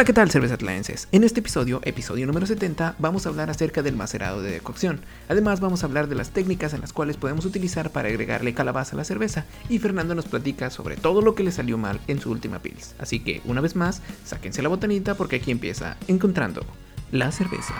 Hola, ¿qué tal, cervezatlaenses? En este episodio, episodio número 70, vamos a hablar acerca del macerado de decocción. Además, vamos a hablar de las técnicas en las cuales podemos utilizar para agregarle calabaza a la cerveza. Y Fernando nos platica sobre todo lo que le salió mal en su última pils. Así que, una vez más, sáquense la botanita porque aquí empieza Encontrando la cerveza.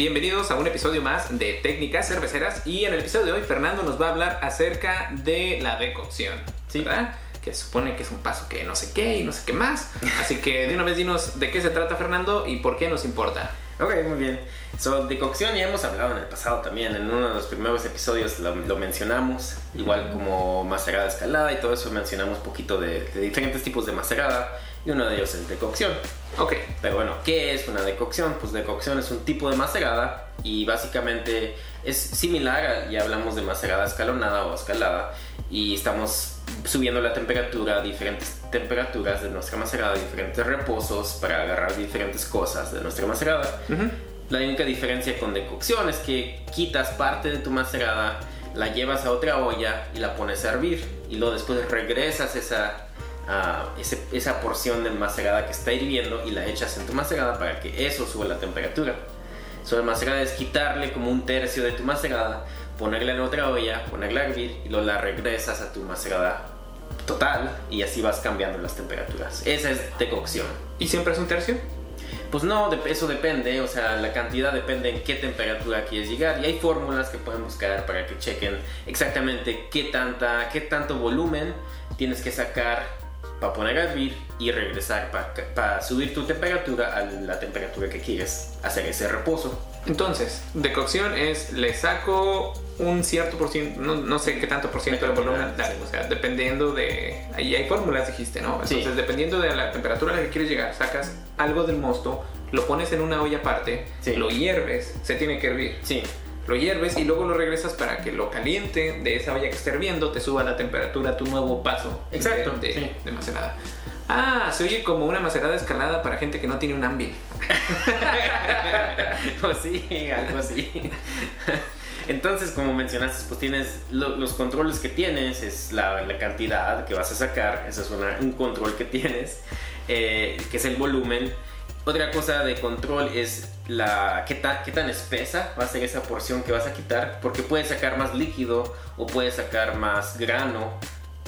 Bienvenidos a un episodio más de Técnicas Cerveceras. Y en el episodio de hoy, Fernando nos va a hablar acerca de la decocción. ¿Sí? ¿Verdad? Que supone que es un paso que no sé qué y no sé qué más. Así que de una vez dinos de qué se trata, Fernando, y por qué nos importa. Ok, muy bien. So, decocción ya hemos hablado en el pasado también. En uno de los primeros episodios lo, lo mencionamos. Igual como macerada escalada y todo eso mencionamos un poquito de, de diferentes tipos de macerada. Y uno de ellos es decocción. Ok. Pero bueno, ¿qué es una decocción? Pues decocción es un tipo de macerada y básicamente es similar, a, ya hablamos de macerada escalonada o escalada, y estamos subiendo la temperatura a diferentes temperaturas de nuestra macerada, diferentes reposos para agarrar diferentes cosas de nuestra macerada. Ujú. La única diferencia con decocción es que quitas parte de tu macerada, la llevas a otra olla y la pones a hervir y luego después regresas esa, a ese- esa porción de macerada que está hirviendo y la echas en tu macerada para que eso suba la temperatura. Sobre macerada es quitarle como un tercio de tu macerada, ponerla en otra olla, ponerla a hervir y luego la regresas a tu macerada total y así vas cambiando las temperaturas. Esa es decocción. ¿Y siempre es un tercio? Pues no, eso depende, o sea, la cantidad depende en qué temperatura quieres llegar y hay fórmulas que pueden buscar para que chequen exactamente qué, tanta, qué tanto volumen tienes que sacar para poner a hervir y regresar para subir tu temperatura a la temperatura que quieres hacer ese reposo. Entonces, decocción es le saco un cierto por ciento, no, no sé qué tanto por ciento de De volumen, dale, sí. o sea, dependiendo de. Ahí hay fórmulas, dijiste, ¿no? Sí. Entonces, dependiendo de la temperatura a la que quieres llegar, sacas algo del mosto, lo pones en una olla aparte, Sí. lo hierves, se tiene que hervir. Sí, Lo hierves y luego lo regresas para que lo caliente de esa olla que esté hirviendo te suba la temperatura a tu nuevo paso Exacto, de, de- sí. de macerada. Ah, se oye como una macerada escalada para gente que no tiene un ámbil. o sí, algo así. Entonces, como mencionaste, pues tienes lo- los controles que tienes, es la, la cantidad que vas a sacar, ese es una- un control que tienes, eh, que es el volumen. Otra cosa de control es la qué, ta- qué tan espesa va a ser esa porción que vas a quitar, porque puedes sacar más líquido o puedes sacar más grano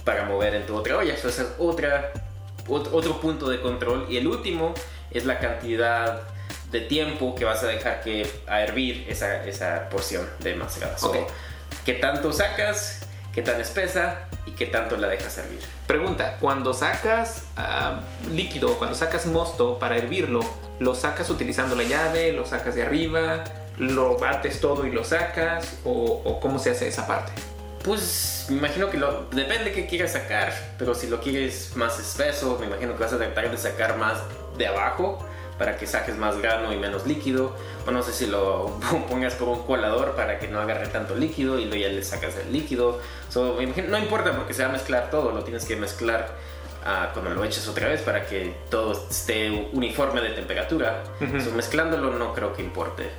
para mover en tu otra olla. Eso es otra, ot- otro punto de control. Y el último es la cantidad de tiempo que vas a dejar que a hervir esa, esa porción de macerada. So, Ok. ¿Qué tanto sacas? ¿Qué tan espesa? ¿Y qué tanto la dejas hervir? Pregunta, cuando sacas ah, líquido, cuando sacas mosto para hervirlo, ¿lo sacas utilizando la llave? ¿Lo sacas de arriba? ¿Lo bates todo y lo sacas? ¿O, o cómo se hace esa parte? Pues me imagino que lo, depende de qué quieras sacar, pero si lo quieres más espeso, me imagino que vas a tratar de sacar más de abajo para que saques más grano y menos líquido, o no sé si lo pongas por un colador para que no agarre tanto líquido y luego ya le sacas el líquido. So, no importa porque se va a mezclar todo, lo tienes que mezclar ah, cuando lo eches otra vez para que todo esté uniforme de temperatura. So, mezclándolo no creo que importe.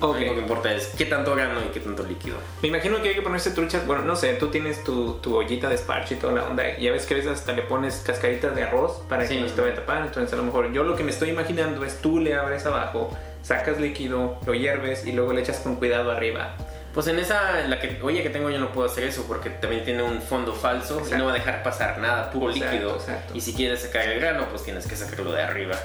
Ok. Lo que importa es qué tanto grano y qué tanto líquido. Me imagino que hay que ponerse truchas. Bueno, no sé, tú tienes tu, tu ollita de sparge y toda la onda. Y que a veces hasta le pones cascaritas de arroz para que Sí. no se te vaya a tapar. Entonces, a lo mejor yo lo que me estoy imaginando es tú le abres abajo, sacas líquido, lo hierves y luego le echas con cuidado arriba. Pues en esa, en la que, oye que tengo yo no puedo hacer eso porque también tiene un fondo falso Exacto. y no va a dejar pasar nada, puro Exacto, líquido. exacto. Y si quieres sacar el grano, pues tienes que sacarlo de arriba.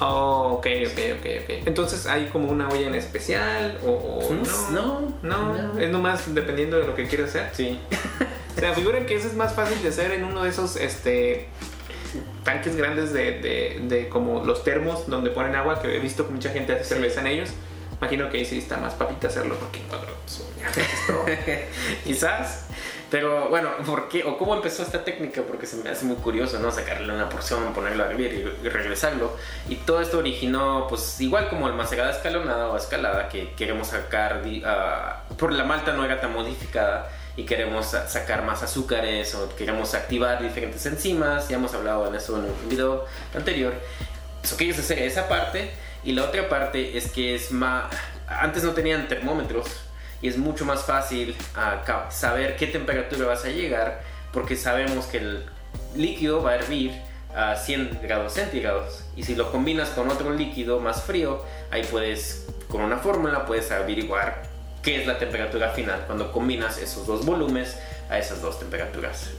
Oh, ok, ok, ok, ok. Entonces, ¿hay como una olla en especial o, o Pues, no? no, No, no. es nomás dependiendo de lo que quieras hacer. Sí. O sea, figuren que eso es más fácil de hacer en uno de esos este, tanques grandes de, de, de como los termos donde ponen agua, que he visto que mucha gente hace cerveza en ellos. Imagino que ahí sí está más papita hacerlo porque pues, ya, esto- Quizás. Pero bueno, ¿por qué? ¿O cómo empezó esta técnica? Porque se me hace muy curioso, ¿no? Sacarle una porción, ponerlo a hervir y, regresarlo. Y todo esto originó, pues igual como el macerada escalonada o escalada, que queremos sacar, ah, por la malta no era tan modificada y queremos sa- sacar más azúcares o queremos activar diferentes enzimas. Ya hemos hablado en eso en un video anterior. So, quieres hacer esa parte Y la otra parte es que es más... Antes no tenían termómetros y es mucho más fácil uh, saber qué temperatura vas a llegar porque sabemos que el líquido va a hervir a 100 grados centígrados y si lo combinas con otro líquido más frío, ahí puedes, con una fórmula, puedes averiguar qué es la temperatura final cuando combinas esos dos volúmenes a esas dos temperaturas.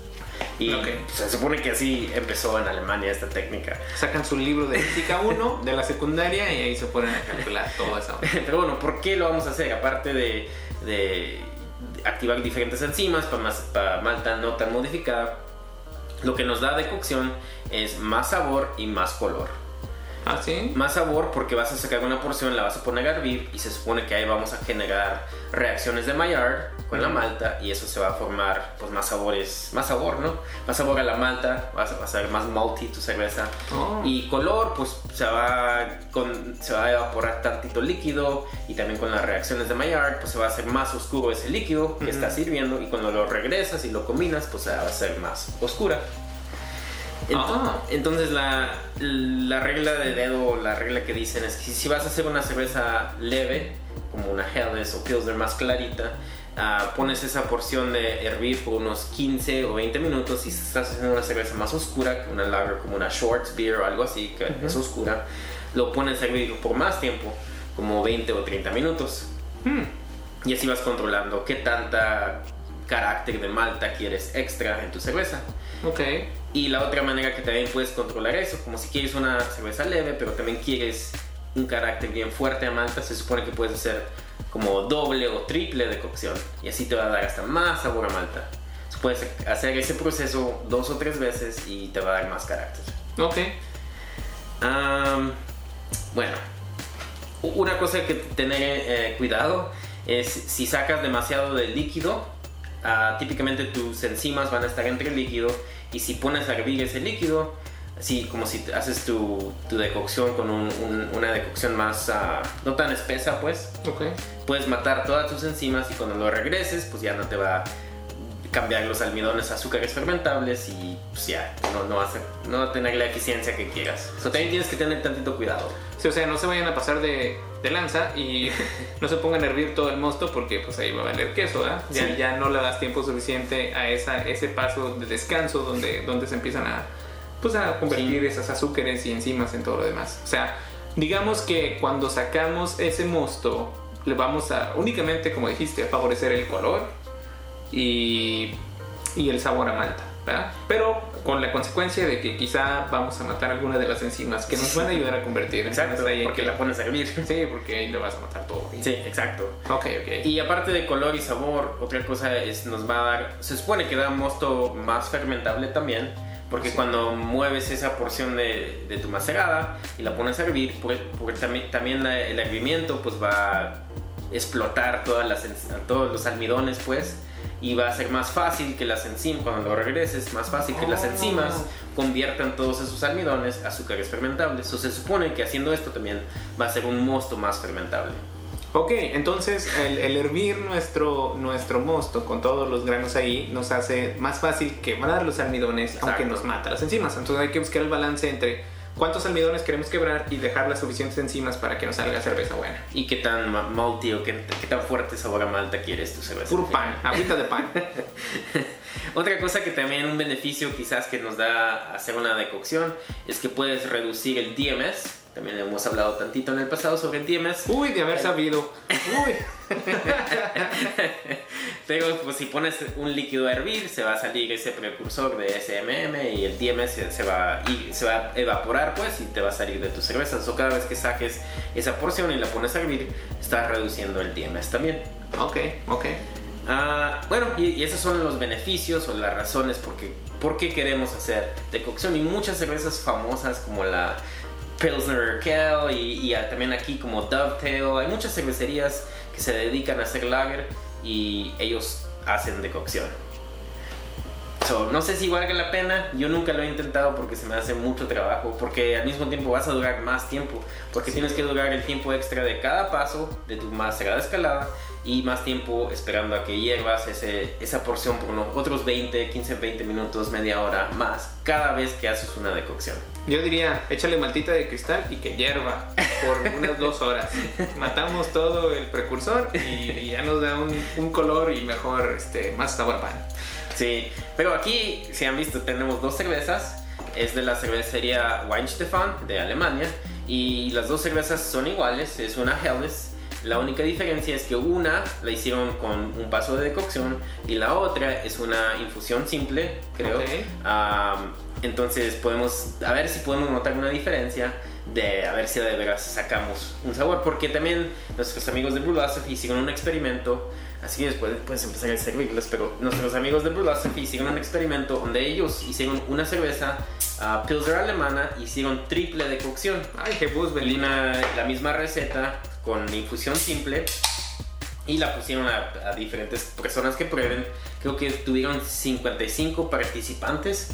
Y se supone que así empezó en Alemania esta técnica. Sacan su libro de física 1 de la secundaria y ahí se ponen a calcular todo eso. Pero bueno, ¿por qué lo vamos a hacer? Aparte de, de activar diferentes enzimas para, para malta no tan modificada, lo que nos da de cocción es más sabor y más color. ¿Ah, sí? Más sabor porque vas a sacar una porción, la vas a poner a hervir y se supone que ahí vamos a generar reacciones de Maillard con la malta y eso se va a formar pues más sabores, más sabor, ¿no? Más sabor a la malta, vas a pasar más malty tu cerveza. Oh. Y color pues se va, con, se va a evaporar tantito líquido y también con las reacciones de Maillard pues se va a hacer más oscuro ese líquido que está sirviendo y cuando lo regresas y lo combinas pues se va a hacer más oscura. Ah. Entonces, la, la, regla de dedo, la regla que dicen es que si, vas a hacer una cerveza leve, como una Helles o Pilsner más clarita, ah, pones esa porción de hervir por unos 15 o 20 minutos y estás haciendo una cerveza más oscura, una lager como una Short Beer o algo así, que es oscura, lo pones a hervir por más tiempo, como 20 o 30 minutos. Hmm. Y así vas controlando qué tanta carácter de malta quieres extra en tu cerveza. Ok. Y la otra manera que también puedes controlar eso, como si quieres una cerveza leve, pero también quieres un carácter bien fuerte a malta, se supone que puedes hacer como doble o triple de cocción y así te va a dar hasta más sabor a malta. Puedes hacer ese proceso dos o tres veces y te va a dar más carácter. Ok. bueno, una cosa que tener eh, cuidado es si sacas demasiado del líquido, ah, típicamente tus enzimas van a estar entre el líquido y si pones a hervir ese líquido, así como si haces tu, tu decocción con una decocción más, uh, no tan espesa, pues, okay. puedes matar todas tus enzimas y cuando lo regreses, pues ya no te va a cambiar los almidones a azúcares fermentables y pues ya, no, no, va a no va a tener la eficiencia que quieras. Eso también tienes que tener tantito cuidado. Sí, o sea, no se vayan a pasar de, de lanza y no se pongan a hervir todo el mosto porque pues ahí va a valer queso, ¿verdad? Ya, ya no le das tiempo suficiente a esa, ese paso de descanso donde, donde se empiezan a, pues, a convertir esas azúcares y enzimas en todo lo demás. O sea, digamos que cuando sacamos ese mosto le vamos a únicamente, como dijiste, a favorecer el color y, y el sabor a malta. ¿verdad? Pero con la consecuencia de que quizá vamos a matar alguna de las enzimas que nos van a ayudar a convertir. Exacto, porque la pones a hervir. Sí, porque ahí lo vas a matar todo. Sí, exacto. Ok, ok. Y aparte de color y sabor, otra cosa es nos va a dar, se supone que da un mosto más fermentable también. Porque cuando mueves esa porción de, de, tu macerada y la pones a hervir, pues, porque también, también el hervimiento pues va a explotar todas las, todos los almidones pues y va a ser más fácil que las enzimas, cuando lo regreses, más fácil que las enzimas oh. conviertan todos esos almidones a azúcares fermentables. O se supone que haciendo esto también va a ser un mosto más fermentable. Ok, entonces el, hervir nuestro, nuestro mosto con todos los granos ahí nos hace más fácil quebrar los almidones, aunque nos mata las enzimas. Entonces hay que buscar el balance entre cuántos almidones queremos quebrar y dejar las suficientes enzimas para que nos salga cerveza buena. ¿Y qué tan malty o qué, tan fuerte sabor a malta quieres tu cerveza? Puro pan, agüita de pan. Otra cosa que también un beneficio quizás que nos da hacer una decocción es que puedes reducir el DMS también hemos hablado tantito en el pasado sobre el DMS. Uy, de haber sabido. Uy. Pero pues si pones un líquido a hervir, se va a salir ese precursor de SMM y el DMS se va, y se va a evaporar pues y te va a salir de tu cerveza. O cada vez que saques esa porción y la pones a hervir, estás reduciendo el DMS también. Ok, ok. Uh, bueno, y, esos son los beneficios o las razones por qué queremos hacer decocción. Y muchas cervezas famosas como la Pilsner Kel y, también aquí como Dovetail. Hay muchas cervecerías que se dedican a hacer lager y ellos hacen decocción. So, no sé si valga la pena, yo nunca lo he intentado porque se me hace mucho trabajo, porque al mismo tiempo vas a durar más tiempo, porque tienes que durar el tiempo extra de cada paso de tu macerada escalada y más tiempo esperando a que hiervas ese, esa porción por unos otros 20, 15, 20 minutos, media hora más cada vez que haces una decocción. Yo diría, échale maltita de cristal y que hierva por unas dos horas. Matamos todo el precursor y ya nos da un, un color y mejor, este, más sabor pan. Sí, pero aquí, si han visto, tenemos dos cervezas. Es de la cervecería Weinstefan de Alemania y las dos cervezas son iguales. Es una Helles la única diferencia es que una la hicieron con un paso de decocción y la otra es una infusión simple, creo. Ok. Am, entonces podemos, a ver si podemos notar una diferencia de a ver si de veras sacamos un sabor, porque también nuestros amigos de Brewlosophy hicieron un experimento, así que después puedes empezar a servirles, pero nuestros amigos de Brewlosophy hicieron un experimento donde ellos hicieron una cerveza ah, Pilsner alemana, hicieron triple decocción. Ay, Jebus. Belina la misma receta con infusión simple y la pusieron a, a diferentes personas que prueben. Creo que tuvieron 55 participantes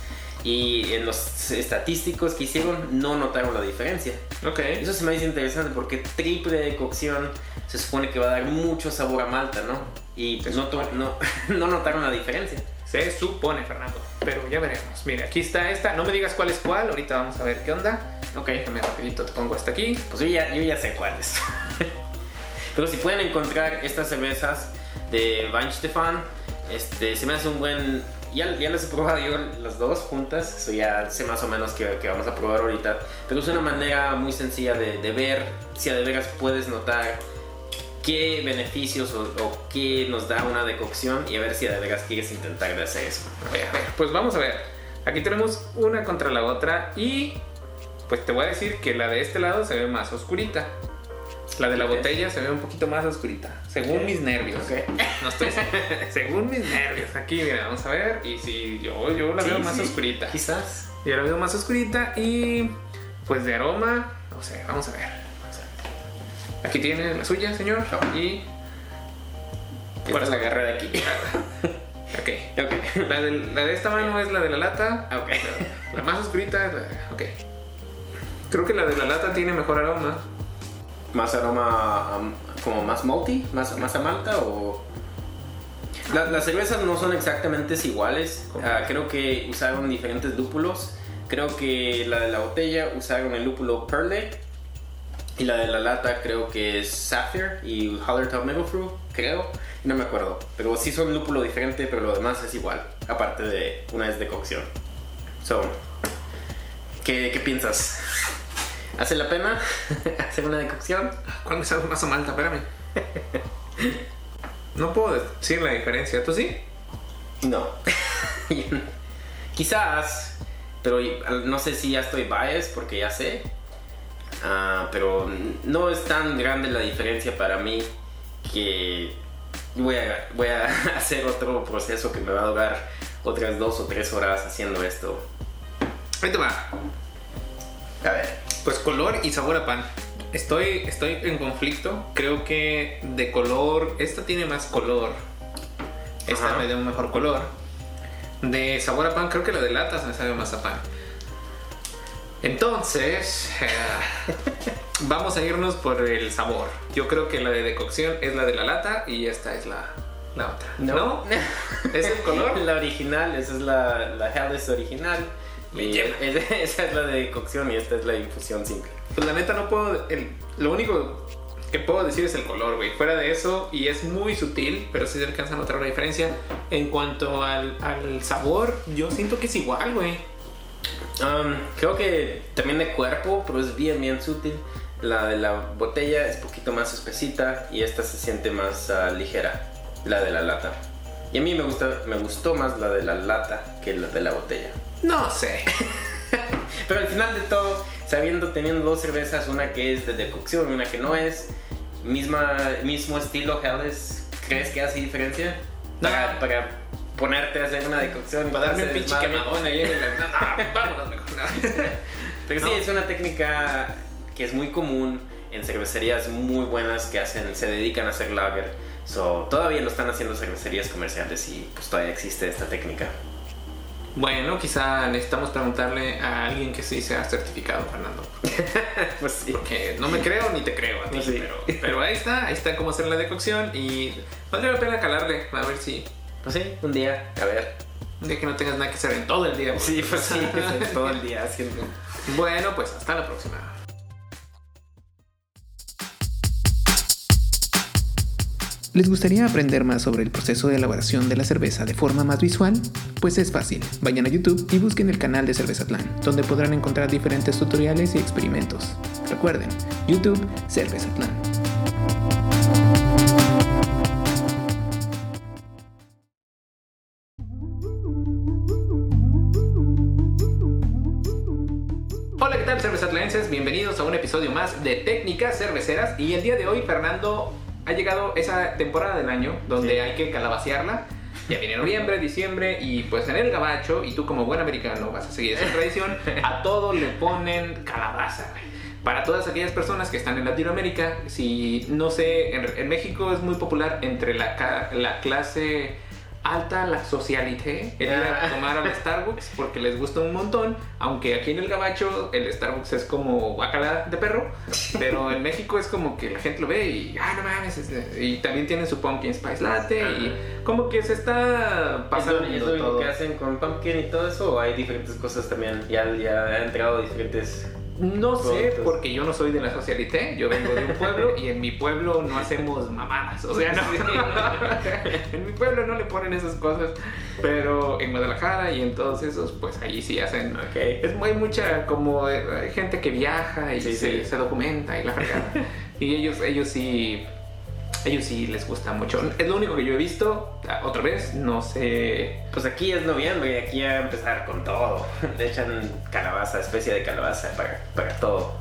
y en los estadísticos que hicieron no notaron la diferencia. Ok. Eso se me dice interesante porque triple de cocción se supone que va a dar mucho sabor a malta, ¿no? Y pues no, no, no notaron la diferencia. Se supone, Fernando. Pero ya veremos. Mira, aquí está esta. No me digas cuál es cuál. Ahorita vamos a ver qué onda. Ok, Déjame rapidito, te pongo esta aquí. Pues yo ya, yo ya sé cuáles. Pero si pueden encontrar estas cervezas de Weinstefan, este, se me hace un buen... Ya, ya las he probado yo las dos juntas, eso ya sé más o menos que, que vamos a probar ahorita. Pero es una manera muy sencilla de, de ver si a de veras puedes notar qué beneficios o, o qué nos da una decocción y a ver si a de veras quieres intentar de hacer eso. A ver, pues vamos a ver. Aquí tenemos una contra la otra y pues te voy a decir que la de este lado se ve más oscurita. La de la botella se ve un poquito más oscurita, según mis nervios. Ok. No estoy según mis nervios. Aquí, mira, vamos a ver. Y si yo, yo la Sí, veo más sí. oscurita. Quizás. Yo la veo más oscurita y pues de aroma, no sé, vamos a ver. Vamos a ver. Aquí tiene la suya, señor. Y Esta la agarré de aquí. ok. ok. La de, la de esta mano es la de la lata. Ok. La más oscurita es la. Ok. Creo que la de la lata tiene mejor aroma. Más aroma como más malty, más, más a malta o La- las cervezas no son exactamente iguales. Ah, creo que usaron diferentes lúpulos. Creo que la de la botella usaron el lúpulo Pearl Lake. Y la de la lata creo que es Sapphire y Hallertau Meadowfruit, creo. No me acuerdo. Pero sí son lúpulo diferente, pero lo demás es igual. Aparte de una es de cocción. So, ¿qué, qué piensas? ¿Hace la pena hacer una decocción? ¿Cuál me sabe más a malta? Espérame. No puedo decir la diferencia. ¿Tú sí? No. Quizás, pero no sé si ya estoy biased porque ya sé. Ah, pero no es tan grande la diferencia para mí que voy a, voy a hacer otro proceso que me va a durar otras dos o tres horas haciendo esto. Ahí te va. A ver. Pues color y sabor a pan. Estoy, estoy en conflicto. Creo que de color, esta tiene más color. Esta Ajá. me da un mejor color. De sabor a pan, creo que la de latas me sabe más a pan. Entonces, eh, vamos a irnos por el sabor. Yo creo que la de decocción es la de la lata y esta es la, la otra. ¿No? ¿Es el color? La original, esa es la, la Helles original. Me esa es la de cocción y esta es la infusión simple. Pues la neta no puedo. el- lo único que puedo decir es el color, güey. Fuera de eso, y es muy sutil, pero sí se alcanza a notar la diferencia. En cuanto al, al sabor, yo siento que es igual, güey. Um, creo que también de cuerpo, pero es bien, bien sutil. La de la botella es poquito más espesita y esta se siente más ah, ligera, la de la lata. Y a mí me, gusta, me gustó más la de la lata que la de la botella. No sé. Pero al final de todo, sabiendo, teniendo dos cervezas, una que es de decocción y una que no es, misma, mismo estilo Helles, ¿crees que hace diferencia? No. Para, para ponerte a hacer una decocción. y Para darme un pinche quemadón ahí en el. No, vámonos mejor. Pero No. sí, es una técnica que es muy común en cervecerías muy buenas que hacen, se dedican a hacer lager. So, todavía lo están haciendo cervecerías comerciales y pues todavía existe esta técnica. Bueno, quizá necesitamos preguntarle a alguien que sí sea certificado, Fernando. pues sí. Porque no me creo ni te creo a ti, Sí. pero, pero ahí está, ahí está cómo hacer la decocción y valdría la pena calarle, a ver si Pues sí, un día, a ver. un día que no tengas nada que hacer en todo el día. Sí, pues sí, todo el día haciendo. Bueno, pues hasta la próxima. ¿Les gustaría aprender más sobre el proceso de elaboración de la cerveza de forma más visual? Pues es fácil, vayan a YouTube y busquen el canal de Cervezatlán, donde podrán encontrar diferentes tutoriales y experimentos. Recuerden, YouTube Cervezatlán. Hola, ¿qué tal cervezatlenses? Bienvenidos a un episodio más de Técnicas Cerveceras y el día de hoy, Fernando, ha llegado esa temporada del año donde Sí. hay que calabacearla. Ya viene noviembre, diciembre y pues en el gabacho, y tú como buen americano vas a seguir esa tradición, a todo le ponen calabaza. Para todas aquellas personas que están en Latinoamérica, si no sé, en, en México es muy popular entre la, la clase alta, la socialité, el ir a Ah. tomar al Starbucks porque les gusta un montón, aunque aquí en el gabacho el Starbucks es como guacala de perro, pero en México es como que la gente lo ve y, ah, no mames, es- y también tienen su pumpkin spice latte y como que se está pasando ¿Es lo, es lo todo. que hacen con pumpkin y todo eso? ¿O hay diferentes cosas también? Ya, ya han entrado diferentes. No sé, porque yo no soy de la socialité, yo vengo de un pueblo y en mi pueblo no hacemos mamadas, o sea, no. en mi pueblo no le ponen esas cosas, pero en Guadalajara y en todos esos, pues allí sí hacen. Ok. Es muy mucha como eh, gente que viaja y Sí, se, sí. se documenta y la fregada. y ellos, ellos sí, ellos sí les gusta mucho. Es lo único que yo he visto. Ah, Otra vez, no sé. Pues aquí es noviembre y aquí a empezar con todo. Le echan calabaza, especie de calabaza para, para todo.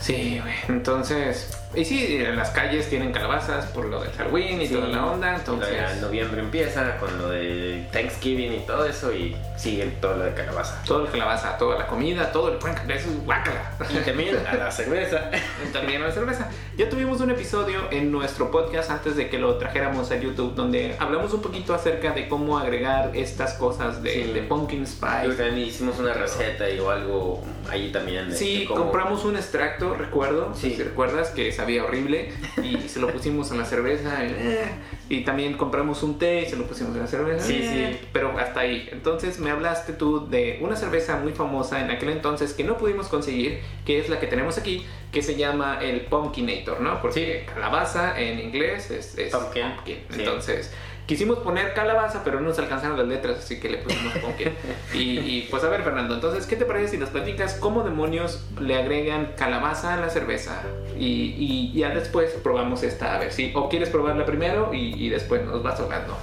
Sí, güey. Entonces, y sí, en las calles tienen calabazas por lo del Halloween y Sí. toda la onda. Entonces, noviembre empieza con lo de Thanksgiving y todo eso y sigue todo lo de calabaza. todo el calabaza, toda la comida, todo el pan, eso es guácala. Y también a la cerveza. También la cerveza. Ya tuvimos un episodio en nuestro podcast antes de que lo trajéramos a YouTube donde hablamos un poquito acerca de cómo agregar estas cosas de, Sí. de pumpkin spice. también hicimos una receta y o algo ahí también. de- Sí, de cómo- compramos un extracto, recuerdo, Sí. si recuerdas, que sabía horrible y se lo pusimos en la cerveza. Y, eh, y también compramos un té y se lo pusimos en la cerveza. Sí, eh, sí. Pero hasta ahí. Entonces me hablaste tú de una cerveza muy famosa en aquel entonces que no pudimos conseguir, que es la que tenemos aquí, que se llama el Pumpkinator, ¿no? Porque calabaza en inglés es, es Pumpkin. pumpkin. Sí. Entonces... Quisimos poner calabaza, pero no nos alcanzaron las letras, así que le pusimos pumpkin. y, y, pues a ver, Fernando, entonces, ¿qué te parece si nos platicas cómo demonios le agregan calabaza a la cerveza? Y, y ya después probamos esta, a ver si. O quieres probarla primero y, y después nos vas hablando.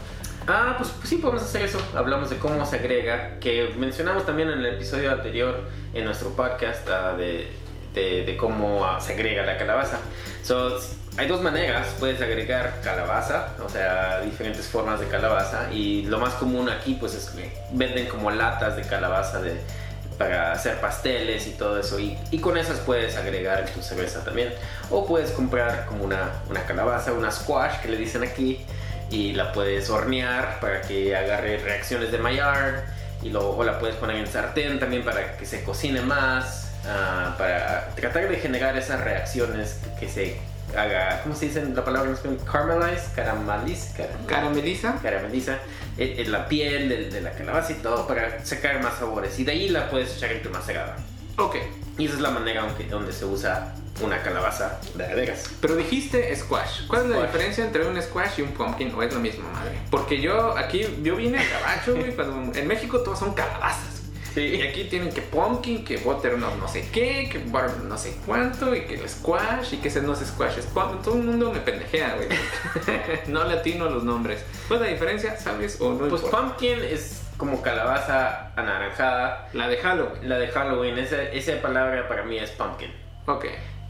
Ah, pues, pues sí, podemos hacer eso. Hablamos de cómo se agrega, que mencionamos también en el episodio anterior en nuestro podcast ah, de, de, de cómo ah, se agrega la calabaza. So, hay dos maneras, puedes agregar calabaza, o sea, diferentes formas de calabaza y lo más común aquí pues es que venden como latas de calabaza de, para hacer pasteles y todo eso y, y con esas puedes agregar tu cerveza también. O puedes comprar como una, una calabaza, una squash que le dicen aquí y la puedes hornear para que agarre reacciones de Maillard y luego la puedes poner en sartén también para que se cocine más ah, para tratar de generar esas reacciones que se haga ¿cómo se dice la palabra en español? caramelize, caramelize, caram- ¿Carameliza? carameliza eh, eh, la piel de, de la calabaza y todo para sacar más sabores y de ahí la puedes echar en tu macerada Ok. y esa es la manera aunque, donde se usa una calabaza de veras Pero dijiste squash. ¿Cuál es la Squash. diferencia entre un squash y un pumpkin? ¿O es la misma madre? Porque yo aquí, yo vine a gabacho, güey, en México todos son calabazas. Y aquí tienen que pumpkin, que butternut no sé qué, que butternut no sé cuánto, y que el squash, y que ese no es squash, es pumpkin. Todo el mundo me pendejea, güey. no latino los nombres. ¿Cuál es la diferencia? ¿Sabes o no? pues importa? pumpkin es como calabaza anaranjada La de Halloween. la de Halloween esa, esa palabra para mí es pumpkin Ok.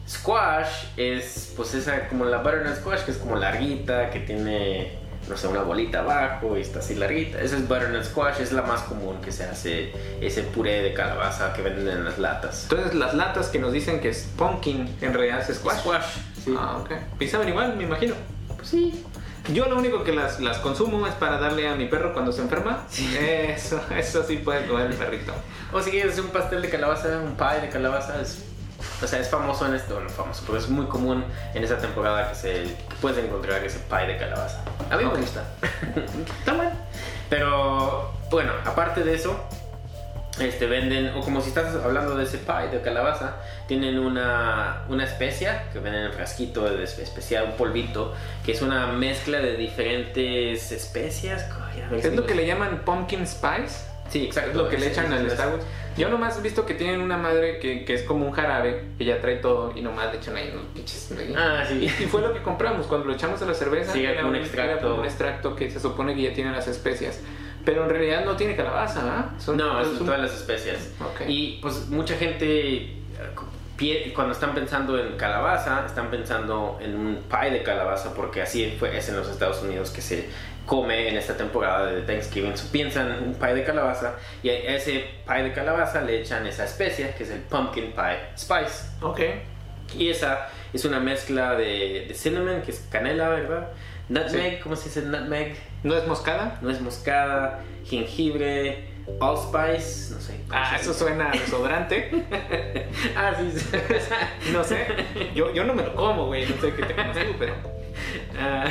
Squash es pues esa como la butternut squash que es como larguita, que tiene no sé, una bolita abajo y está así larguita. Esa es butternut squash, es la más común que se hace ese puré de calabaza que venden en las latas. Entonces las latas que nos dicen que es pumpkin, en realidad es squash. Squash, sí. Ah, ok. Y saben igual, me imagino. Pues sí. Yo lo único que las, las consumo es para darle a mi perro cuando se enferma. Eso, eso sí puede comer el perrito. O si quieres un pastel de calabaza, un pie de calabaza, es, o sea, es famoso en esto, no famoso, pero es muy común en esa temporada que, se, que puedes encontrar ese pie de calabaza. A mí Ok. me gusta. Está bueno. Pero, bueno, aparte de eso, este, venden, o como si estás hablando de ese pie de calabaza, tienen una, una especia que venden en frasquito especial, un polvito, que es una mezcla de diferentes especias. Es lo que le llaman pumpkin spice. Sí, exacto. Es lo que le Ese- echan al Star Wars. Yo nomás he visto que tienen una madre que, que es como un jarabe, que ya trae todo y nomás le echan ahí unos pinches. Ah, sí. Y fue lo que compramos cuando lo echamos a la cerveza. Sí, era un era extracto. como un extracto que se supone que ya tiene las especias. Pero en realidad no tiene calabaza, ¿verdad? Son- No, son un- todas las especias. Ok. Y pues mucha gente cuando están pensando en calabaza, están pensando en un pie de calabaza porque así fue, es en los Estados Unidos que se come en esta temporada de Thanksgiving. So, piensan en un pie de calabaza y a ese pie de calabaza le echan esa especia que es el pumpkin pie spice. Ok. Y esa es una mezcla de, de cinnamon, que es canela, ¿verdad? Nutmeg, ¿cómo se dice nutmeg? ¿No es moscada? Nuez moscada, jengibre, allspice, no sé. ¿cómo Ah, eso suena a desodorante. Ah, sí, sí. No sé. Yo, yo no me lo como, güey. No sé qué te comes tú, pero. Ah,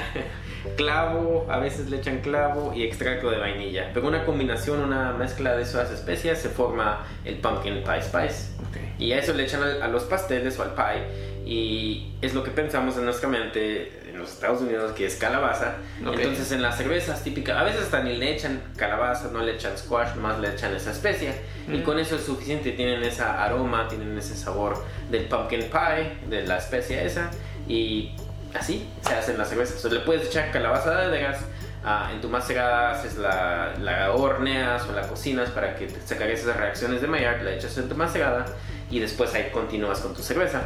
clavo, a veces le echan clavo y extracto de vainilla. Pero una combinación, una mezcla de esas especias se forma el pumpkin pie spice. Y a eso le echan a los pasteles o al pie. Y es lo que pensamos en nuestra mente en los Estados Unidos que es calabaza. Ok. Entonces en las cervezas típicas, a veces hasta ni le echan calabaza, no le echan squash, nomás le echan esa especia. Y Mm. con eso es suficiente, tienen ese aroma, tienen ese sabor del pumpkin pie, de la especia esa. Y así se hacen las cervezas. O sea, le puedes echar calabaza de vegas. ah, en tu macerada haces la, la horneas o la cocinas para que te sacar esas reacciones de Maillard, la echas en tu macerada y después ahí continúas con tu cerveza.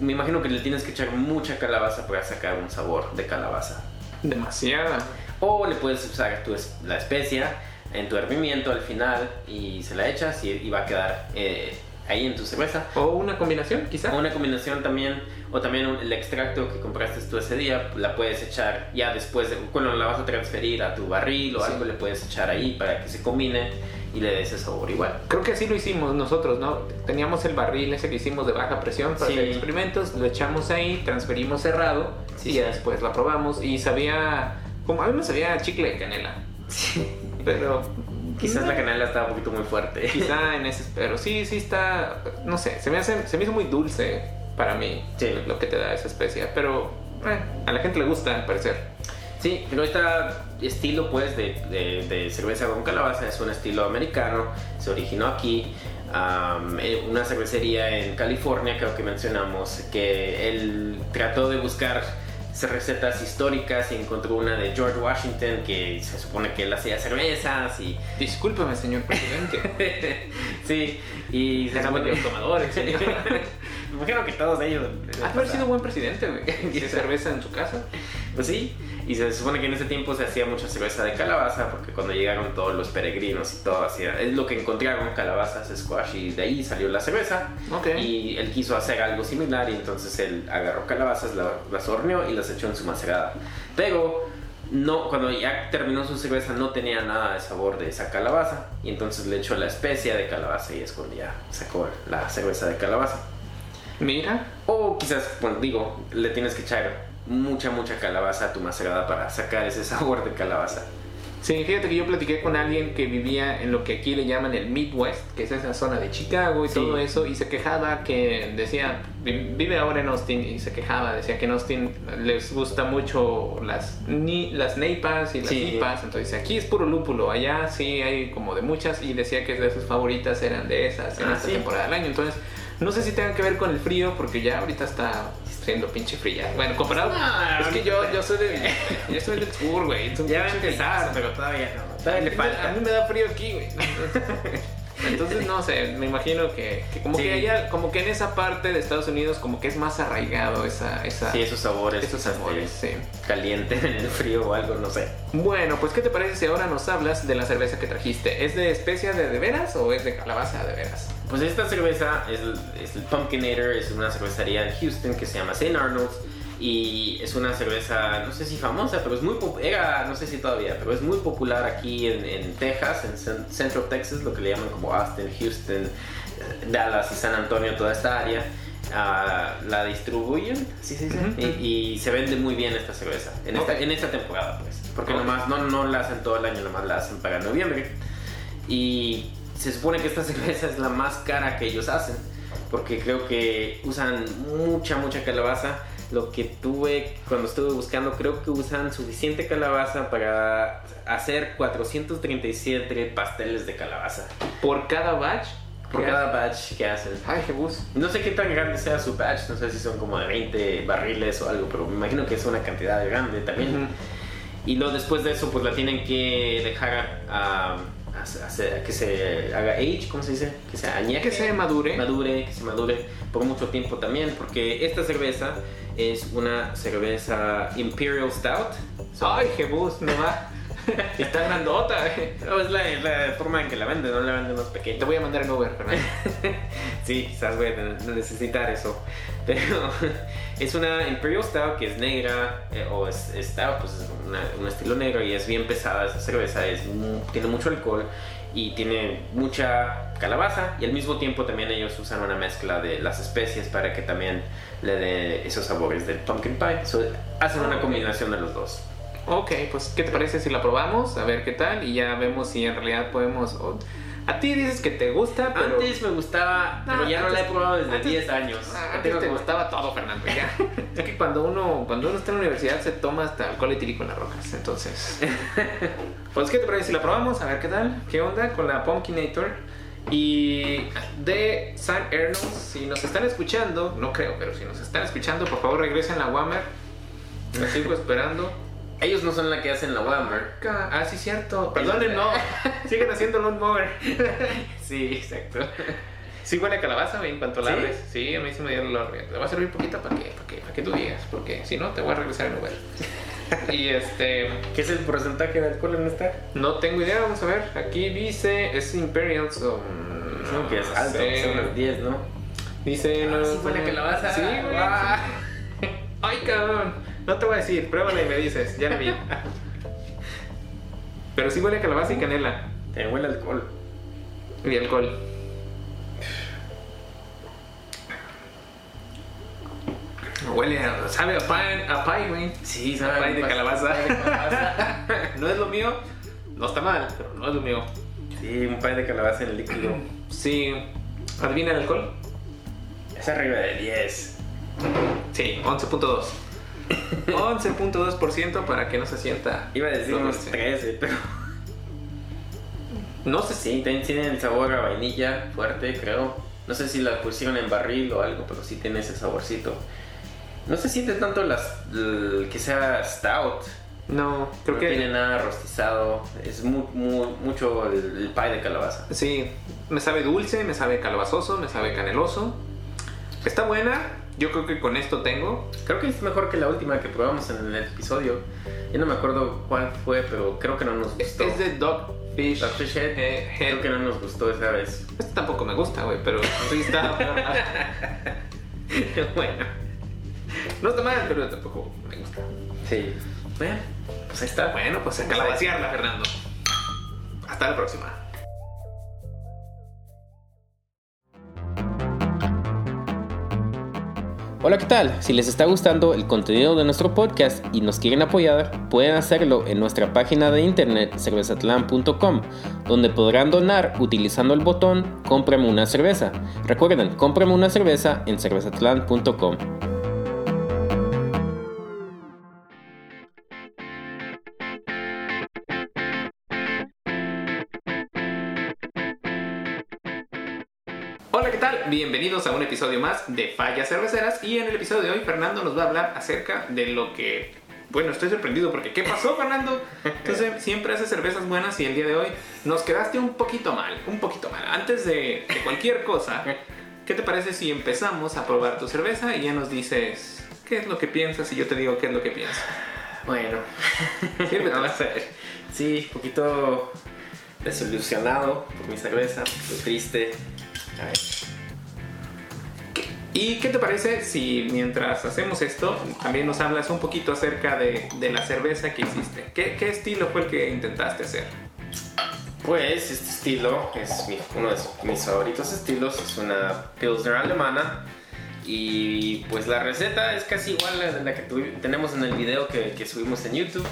Me imagino que le tienes que echar mucha calabaza para sacar un sabor de calabaza. Demasiada. O le puedes usar tu la especia en tu hervimiento al final y se la echas y, y va a quedar eh, ahí en tu cerveza. O una combinación, quizá. O una combinación también, o también un- el extracto que compraste tú ese día, la puedes echar ya después, de, cuando la vas a transferir a tu barril o Sí. algo, le puedes echar ahí para que se combine y le dé ese sabor igual. Creo que así lo hicimos nosotros, ¿no? Teníamos el barril ese que hicimos de baja presión para Sí. hacer experimentos, lo echamos ahí, transferimos cerrado Sí, y sí. ya después lo probamos y sabía, como a mí me sabía chicle de canela, pero Quizás la canela estaba un poquito muy fuerte. quizá en ese, pero sí, sí está, no sé, se me hace, se me hizo muy dulce para mí Sí. lo que te da esa especia, pero eh, a la gente le gusta al parecer. Sí, pero este estilo pues de, de- de cerveza con calabaza es un estilo americano, se originó aquí. en una cervecería en California, creo que mencionamos, que él trató de buscar recetas históricas y encontró una de George Washington que se supone que él hacía cervezas y Discúlpeme, señor presidente. sí, y se supone los tomadores, señor. Me imagino que todos ellos Ha haber sido buen presidente, güey. Cerveza en su casa. Pues sí, y se supone que en ese tiempo se hacía mucha cerveza de calabaza, porque cuando llegaron todos los peregrinos y todo, hacía, es lo que encontraron, calabazas, squash, y de ahí salió la cerveza. Ok. Y él quiso hacer algo similar, y entonces él agarró calabazas, la- las horneó y las echó en su macerada. Pero no, cuando ya terminó su cerveza no tenía nada de sabor de esa calabaza, y entonces le echó la especia de calabaza y es cuando ya sacó la cerveza de calabaza. Mira, O quizás, bueno, digo, le tienes que echar mucha, mucha calabaza a tu macerada para sacar ese sabor de calabaza. Sí, fíjate que yo platiqué con alguien que vivía en lo que aquí le llaman el Midwest, que es esa zona de Chicago y Sí. todo eso, y se quejaba que decía, vi- vive ahora en Austin, y se quejaba, decía que en Austin les gusta mucho las, ni, las neipas y las Sí. Entonces aquí es puro lúpulo, allá sí hay como de muchas, y decía que de sus favoritas eran de esas en Ah, esta sí. temporada del año, entonces no sé si tenga que ver con el frío, porque ya ahorita está siendo pinche fría. Bueno, comparado, Ah, es que yo, yo soy del, yo soy del sur, güey, Ya va a empezar, pero todavía no. Todavía le A falta. mí me da frío aquí, güey. Entonces, no sé, me imagino que, que como Sí. que allá, como que en esa parte de Estados Unidos, como que es más arraigado esa, esa, Sí, esos sabores. esos quizás sabores, sí. Caliente en el frío o algo, no sé. Bueno, pues, ¿qué te parece si ahora nos hablas de la cerveza que trajiste? ¿Es de especia de de veras o es de calabaza de veras? Pues esta cerveza es el, es el Pumpkinator, es una cervecería en Houston que se llama St. Arnold's y es una cerveza, no sé si famosa, pero es muy era, no sé si todavía, pero es muy popular aquí en, en Texas, en Cen- Central Texas, lo que le llaman como Austin, Houston, eh, Dallas y San Antonio, toda esta área. Ah, la distribuyen, sí, sí, sí, y, y se vende muy bien esta cerveza en esta, Ok. en esta temporada, pues, porque Ok. nomás no, no la hacen todo el año, nomás la hacen para noviembre. Y se supone que esta cerveza es la más cara que ellos hacen, porque creo que usan mucha, mucha calabaza. Lo que tuve cuando estuve buscando, creo que usan suficiente calabaza para hacer 437 pasteles de calabaza Por cada batch. por ¿qué cada batch que hacen. Ay, Jebus. No sé qué tan grande sea su batch, no sé si son como de 20 barriles o algo, pero me imagino que es una cantidad grande también. Y luego después de eso, pues la tienen que dejar a, a- a- a que se haga age, ¿cómo se dice? Que se añeje. Que se madure. madure, que se madure por mucho tiempo también, porque esta cerveza es una cerveza Imperial Stout. So- Ay, Jebus, no va. Está grandota. eh. No, es la, la forma en que la venden, no la venden más Te pequeña. voy a mandar en Uber, Fernando. sí, quizás voy a necesitar eso. Pero es una Imperial Stout que es negra, eh, o es, Stout, pues es una- un estilo negro y es bien pesada esa cerveza, es tiene mucho alcohol y tiene mucha calabaza y al mismo tiempo también ellos usan una mezcla de las especies para que también le dé esos sabores del pumpkin pie. So, hacen una combinación de los dos. Ok, pues, ¿qué te parece si la probamos? A ver qué tal. Y ya vemos si en realidad podemos. o- A ti dices que te gusta, pero. Antes me gustaba, pero No, ya no la he antes- probado desde antes- 10 años. Ah, Antes te como- gustaba todo, Fernando. Ya. es que cuando uno, cuando uno está en la universidad se toma hasta alcohol etílico en las rocas. Entonces. pues, ¿qué te parece si la probamos? A ver qué tal. ¿Qué onda con la Pumpkinator? Y de San Ernest, si nos están escuchando, no creo, pero si nos están escuchando, por favor regresen a Whammer. La sigo esperando. Ellos no son la que hacen la Walmart. Ah, sí, cierto. Perdonen, no. Siguen haciendo Lawn Mower. Sí, exacto. Sí huele a calabaza en cuanto la ¿Sí? abres. Sí, a mí sí me dio el olor. Le va a servir poquito para que, para que, para que tú digas. Porque si no, te voy a regresar en Uber. y este... ¿Qué es el porcentaje de alcohol en esta? No tengo idea, vamos a ver. Aquí dice... Es Imperial, so... mm, Creo que es alto, sé. son unas 10, ¿no? Dice... Ah, no, sí huele a calabaza. Sí, güey. Ah. Ay, cabrón. No te voy a decir. Pruébala y me dices. Ya la vi. Pero sí huele a calabaza y canela. Te huele a alcohol. Y alcohol. Huele a. Sabe a pie, a pie, güey. Sí, sabe de bastante calabaza. de calabaza. No es lo mío. No está mal, pero no es lo mío. sí, un pie de calabaza en el líquido. Sí. ¿Adivina el alcohol? Es arriba de 10. Sí, 11.2. 11.2% para que no se sienta. Iba a decir unos dulce. 13, pero No sé si. sí, tienen el sabor a vainilla fuerte, creo. No sé si la pusieron en barril o algo, pero sí tiene ese saborcito. No se siente tanto las, que sea stout. No, creo no que. tiene nada rostizado. Es mu- mu- mucho el, el pie de calabaza. Sí, me sabe dulce, me sabe calabazoso, me sabe caneloso. Está buena. Yo creo que con esto tengo. Creo que es mejor que la última que probamos en el episodio. Yo no me acuerdo cuál fue, pero creo que no nos gustó. es de Dogfish. Dogfish Head. eh, Head. Creo que no nos gustó esa vez. Este tampoco me gusta, güey, pero sí está. bueno, no está mal, pero tampoco me gusta. sí. Bueno, pues ahí está. Bueno, pues a calabacearla, Fernando. Hasta la próxima. Hola, ¿qué tal? Si les está gustando el contenido de nuestro podcast y nos quieren apoyar, pueden hacerlo en nuestra página de internet cervezatlan.com, donde podrán donar utilizando el botón Cómprame una cerveza. Recuerden, cómprame una cerveza en cervezatlan.com. Bienvenidos a un episodio más de Fallas Cerveceras. Y en el episodio de hoy, Fernando nos va a hablar acerca de lo que. Bueno, estoy sorprendido porque ¿qué pasó, Fernando? Entonces, siempre haces cervezas buenas y el día de hoy nos quedaste un poquito mal, un poquito mal. Antes de, de cualquier cosa, ¿qué te parece si empezamos a probar tu cerveza y ya nos dices qué es lo que piensas y yo te digo qué es lo que pienso? Bueno, Sírvete. vamos a ver. Sí, un poquito desilusionado por mi cerveza, triste. A ver. ¿Y qué te parece si mientras hacemos esto también nos hablas un poquito acerca de, la cerveza que hiciste? ¿Qué, ¿Qué estilo fue el que intentaste hacer? Pues este estilo es uno de mis favoritos estilos, es una Pilsner alemana y pues la receta es casi igual a la que tenemos en el video que, que subimos en YouTube,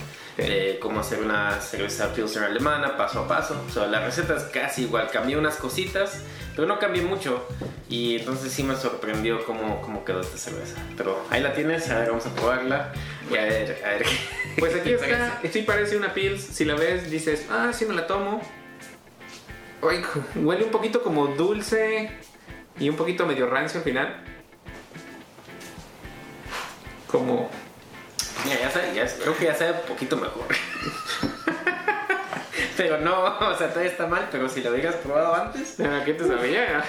cómo hacer una cerveza Pilsner alemana paso a paso. O sea, la receta es casi igual, cambié unas cositas, pero no cambié mucho y entonces sí me sorprendió cómo, cómo quedó esta cerveza. Pero ahí la tienes, a ver, vamos a probarla y a ver, a ver. Pues aquí está, parece. sí parece una Pils. Si la ves, dices, ah, sí me la tomo. Ay, huele un poquito como dulce y un poquito medio rancio al final. Como Mira, ya sabe, ya, creo que ya sabe un poquito mejor. pero no, o sea, todavía está mal, pero si lo hubieras probado antes. ¿A qué te sabía?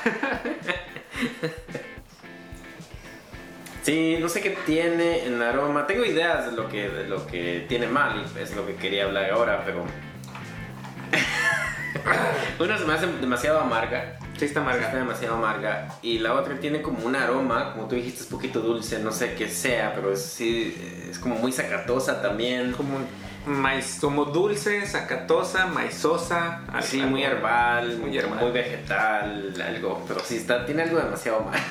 Sí, no sé qué tiene en aroma. Tengo ideas de lo que, de lo que tiene mal es lo que quería hablar ahora, pero. Una se me hace demasiado amarga. Sí, está Está amarga. demasiado amarga. Y la otra tiene como un aroma, como tú dijiste, es poquito dulce, no sé qué sea, pero es, sí, es como muy sacatosa también. Como, maíz, como dulce, sacatosa, maizosa. Así, muy herbal, Muy herbal. muy vegetal, algo. Pero sí, está, tiene algo demasiado mal.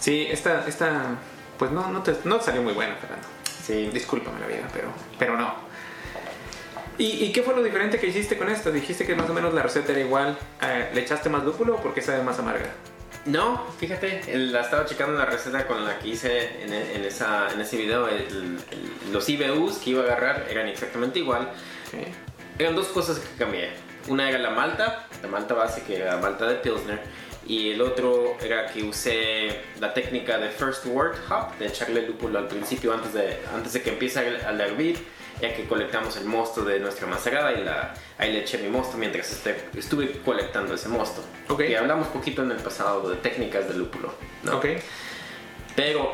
Sí, esta, esta, pues no, no te, no salió muy buena, Fernando. Sí. Discúlpame la vida, pero, pero no. ¿Y, y qué fue lo diferente que hiciste con esta? Dijiste que más o menos la receta era igual. Eh, ¿Le echaste más lúpulo o porque sabe más amarga? No, fíjate, el- la estaba checando la receta con la que hice en, en esa, en ese video. el- el- los IBUs que iba a agarrar eran exactamente igual. Eran dos cosas que cambié. Una era la malta, la malta base, que era malta de Pilsner. Y el otro era que usé la técnica de First Word Hop, de echarle lúpulo al principio antes de, antes de que empiece a, a hervir, ya que colectamos el mosto de nuestra macerada y la, ahí le eché mi mosto mientras este- estuve colectando ese mosto. Ok. Y hablamos poquito en el pasado de técnicas de lúpulo. ¿no? Ok. Pero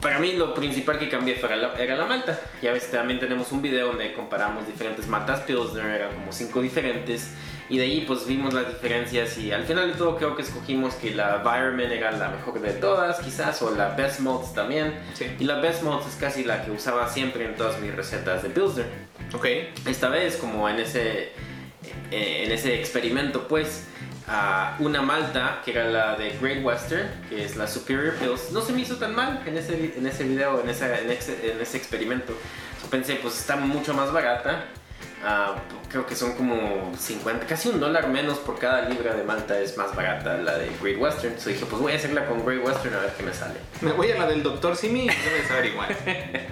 para mí lo principal que cambié la- era la malta. Ya ves, también tenemos un video donde comparamos diferentes maltas Pilsner, eran como cinco diferentes. Y de ahí pues vimos las diferencias y al final de todo creo que escogimos que la Environment era la mejor de todas quizás, o la Best Malts también. Sí. Y la Best Malts es casi la que usaba siempre en todas mis recetas de Pilsner. Ok. Esta vez, como en ese, eh, en ese experimento, pues, a una malta, que era la de Great Western, que es la Superior Pills, no se me hizo tan mal en ese, en ese video, en, esa- en, ese, en ese experimento. Yo pensé, pues está mucho más barata. Ah, creo que son como 50, casi un dólar menos por cada libra de malta es más barata la de Great Western. Entonces dije, pues voy a hacerla con Great Western a ver qué me sale. Me voy a la del doctor Simi y debe saber igual.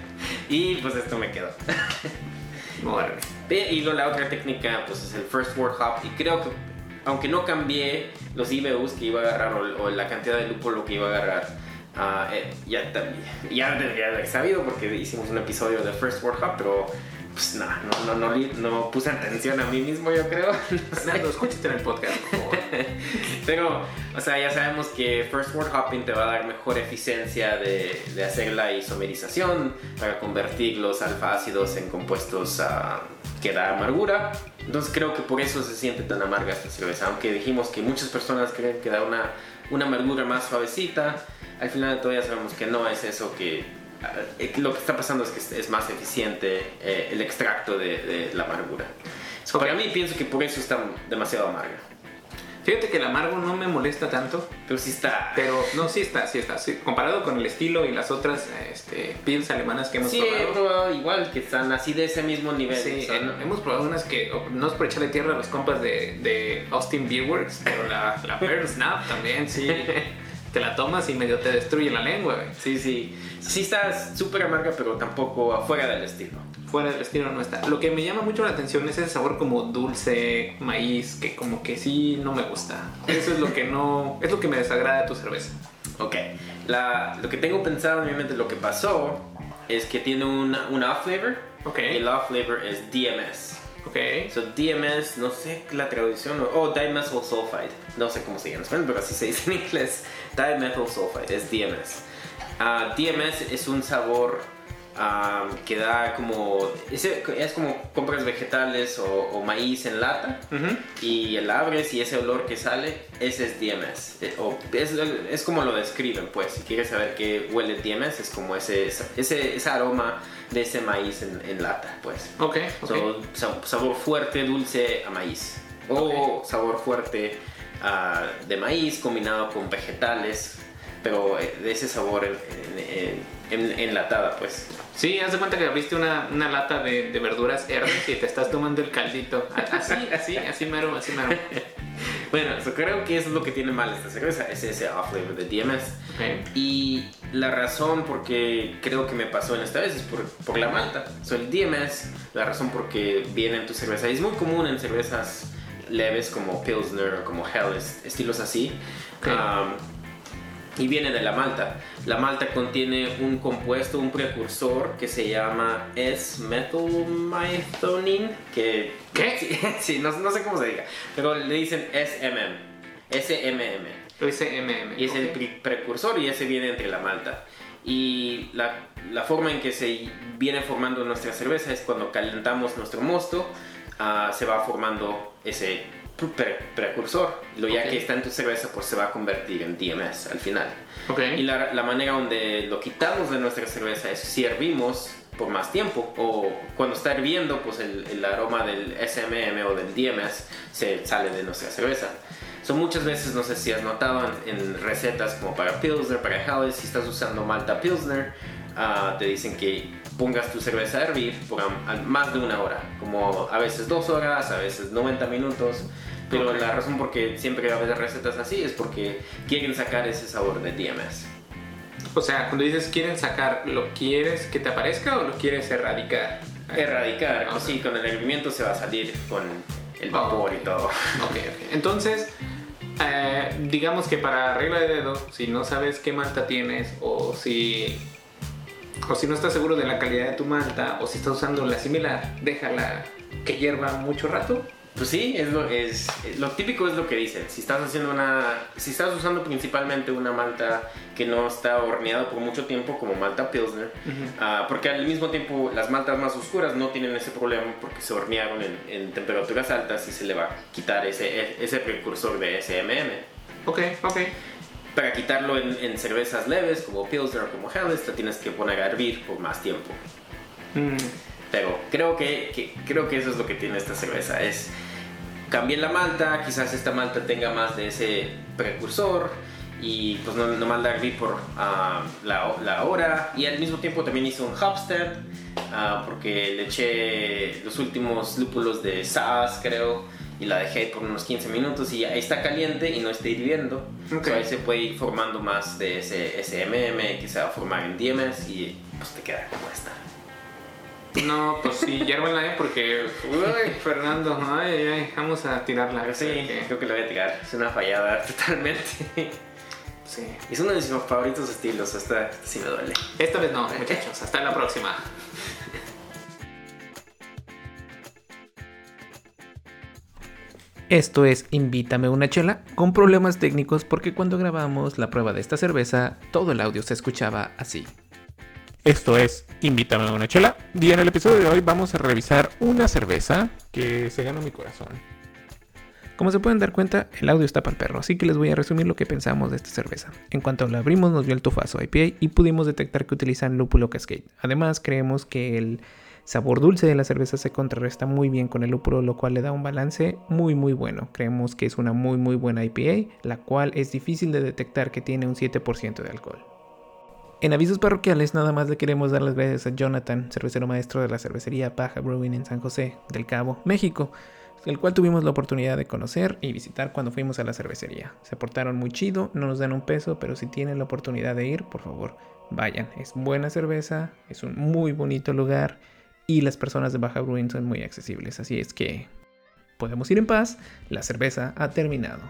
Y pues esto me quedó. Ve, Y lo- la otra técnica pues es el First Word Hop y creo que aunque no cambié los IBUs que iba a agarrar o, o la cantidad de lúpulo que iba a agarrar, ah, eh, ya, también, ya debería haber sabido porque hicimos un episodio de First Word Hop, pero pues no, no, no, no, puse atención a mí mismo yo creo. Fernando, escúchate en el podcast. Pero, o sea, ya sabemos que First Word Hopping te va a dar mejor eficiencia de, de hacer la isomerización para convertir los alfa-ácidos en compuestos que da amargura. Entonces creo que por eso se siente tan amarga esta cerveza. Aunque dijimos que muchas personas creen que da una, una amargura más suavecita, al final todavía sabemos que no es eso que... eh, Lo que está pasando es que es- más eficiente eh, el extracto de, de la amargura. So, Para mí pienso que por eso está demasiado amarga. Fíjate que el amargo no me molesta tanto, Pero sí está. pero no, sí está, sí está. Sí, comparado con el estilo y las otras este, pills alemanas que hemos Sí, he probado. probado igual, que están así de ese mismo nivel. Sí, en- hemos probado unas que, oh, no es por echarle tierra a los compas de, de Austin Beer Works, pero la, la Pearl Snap también, sí. Te la tomas y medio te destruye la lengua, güey. sí, sí. Sí está súper amarga, pero tampoco afuera del estilo. Fuera del estilo no está. Lo que me llama mucho la atención es ese sabor como dulce, maíz, que como que sí no me gusta. Eso es lo que no, es lo que me desagrada de tu cerveza. Ok. La, lo que tengo pensado en mi mente, lo que pasó, es que tiene una, un off flavor. Ok. Y el off flavor es DMS. Ok. So, DMS, no sé la traducción, oh, dimethyl sulfide, no sé cómo se llama pero así se dice en inglés. Dimethyl sulfide es DMS. Ah, DMS es un sabor ah, que da como. ese- es como compras vegetales o, o maíz en lata Ujú. y el abres y ese olor que sale, ese es DMS. Eh, o es, es como lo describen, pues. Si quieres saber qué huele DMS, es como ese, ese, ese aroma de ese maíz en, en lata, pues. Ok, ok. So, sa- sabor fuerte, dulce a maíz. O sabor fuerte ah, de maíz combinado con vegetales, pero eh, de ese sabor en, en- en- enlatada, pues. Sí, haz de cuenta que abriste una, una lata de, de verduras verdes y te estás tomando el caldito. Así, así, así mero, así mero. Bueno, so creo que eso es lo que tiene mal esta cerveza, es ese off flavor de DMS. Y la razón por que creo que me pasó en esta vez es por, por la malta. So, el DMS, la razón por que viene en tu cerveza, y es muy común en cervezas leves como Pilsner o como Helles, estilos así. Um, y viene de la malta. La malta contiene un compuesto, un precursor que se llama S-methylmethionine, que... ¿Qué? Sí, no, no sé cómo se diga, pero le dicen SMM, SMM. SMM. Y es el ok. pre- precursor y ese viene entre la malta. Y la, la forma en que se viene formando nuestra cerveza es cuando calentamos nuestro mosto, ah, se va formando ese pre- precursor. Lo ya que está en tu cerveza, pues se va a convertir en DMS al final. Ok. Y la, la manera donde lo quitamos de nuestra cerveza es si hervimos por más tiempo o cuando está hirviendo, pues el, el aroma del SMM o del DMS se sale de nuestra cerveza. Son muchas veces, no sé si has notado en, en recetas como para Pilsner, para Helles, si estás usando Malta Pilsner, ah, te dicen que pongas tu cerveza a hervir por am- al- más de una hora, como a veces dos horas, a veces 90 minutos. Pero Ok. la razón por que siempre a haber recetas así es porque quieren sacar ese sabor de DMS. O sea, cuando dices quieren sacar, ¿lo quieres que te aparezca o lo quieres erradicar? Erradicar, Ok. pues sí, con el hervimiento se va a salir con el vapor y todo. Ok, ok. Entonces, eh, digamos que para regla de dedo, si no sabes qué malta tienes o si, o si no estás seguro de la calidad de tu malta o si estás usando la similar, déjala que hierva mucho rato. Pues sí, es lo, es, lo típico es lo que dicen. Si estás haciendo una, si estás usando principalmente una malta que no está horneada por mucho tiempo, como malta pilsner, ah, porque al mismo tiempo las maltas más oscuras no tienen ese problema porque se hornearon en, en temperaturas altas y se le va a quitar ese, ese precursor de SMM. Ok, ok. Para quitarlo en, en cervezas leves como pilsner o como Helles, te tienes que poner a hervir por más tiempo. Mm, Pero creo que, que- creo que eso es lo que tiene esta cerveza. Es cambié la malta, quizás esta malta tenga más de ese precursor y pues no, no la herví por ah, la, la hora y al mismo tiempo también hice un hopstand ah, porque le eché los últimos lúpulos de SAS creo y la dejé por unos 15 minutos y ya está caliente y no está hirviendo. Ok. So, ahí se puede ir formando más de ese SMM que se va a formar en DMS y pues te queda como esta. No, pues sí, hiérvanla, ¿eh? Porque, uy, Fernando, ay, ay, vamos a tirarla. Sí, porque- creo que lo voy a tirar. Es una fallada totalmente. sí. Es uno de mis favoritos estilos. Hasta sí me duele. Esta vez no, muchachos. Hasta la próxima. Esto es Invítame una chela con problemas técnicos porque cuando grabamos la prueba de esta cerveza todo el audio se escuchaba así. Esto es Invítame a una chela. Y en el episodio de hoy vamos a revisar una cerveza que se ganó mi corazón. Como se pueden dar cuenta, el audio está para el perro, así que les voy a resumir lo que pensamos de esta cerveza. En cuanto la abrimos, nos dio el tufazo IPA y pudimos detectar que utilizan lúpulo cascade. Además, creemos que el sabor dulce de la cerveza se contrarresta muy bien con el lúpulo, lo cual le da un balance muy muy bueno. Creemos que es una muy muy buena IPA, la cual es difícil de detectar que tiene un 7% de alcohol. En avisos parroquiales, nada más le queremos dar las gracias a Jonathan, cervecero maestro de la cervecería Paja Brewing en San José del Cabo, México, el cual tuvimos la oportunidad de conocer y visitar cuando fuimos a la cervecería. Se portaron muy chido, no nos dan un peso, pero si tienen la oportunidad de ir, por favor, vayan. Es buena cerveza, es un muy bonito lugar y las personas de Baja Brewing son muy accesibles, así es que podemos ir en paz, la cerveza ha terminado.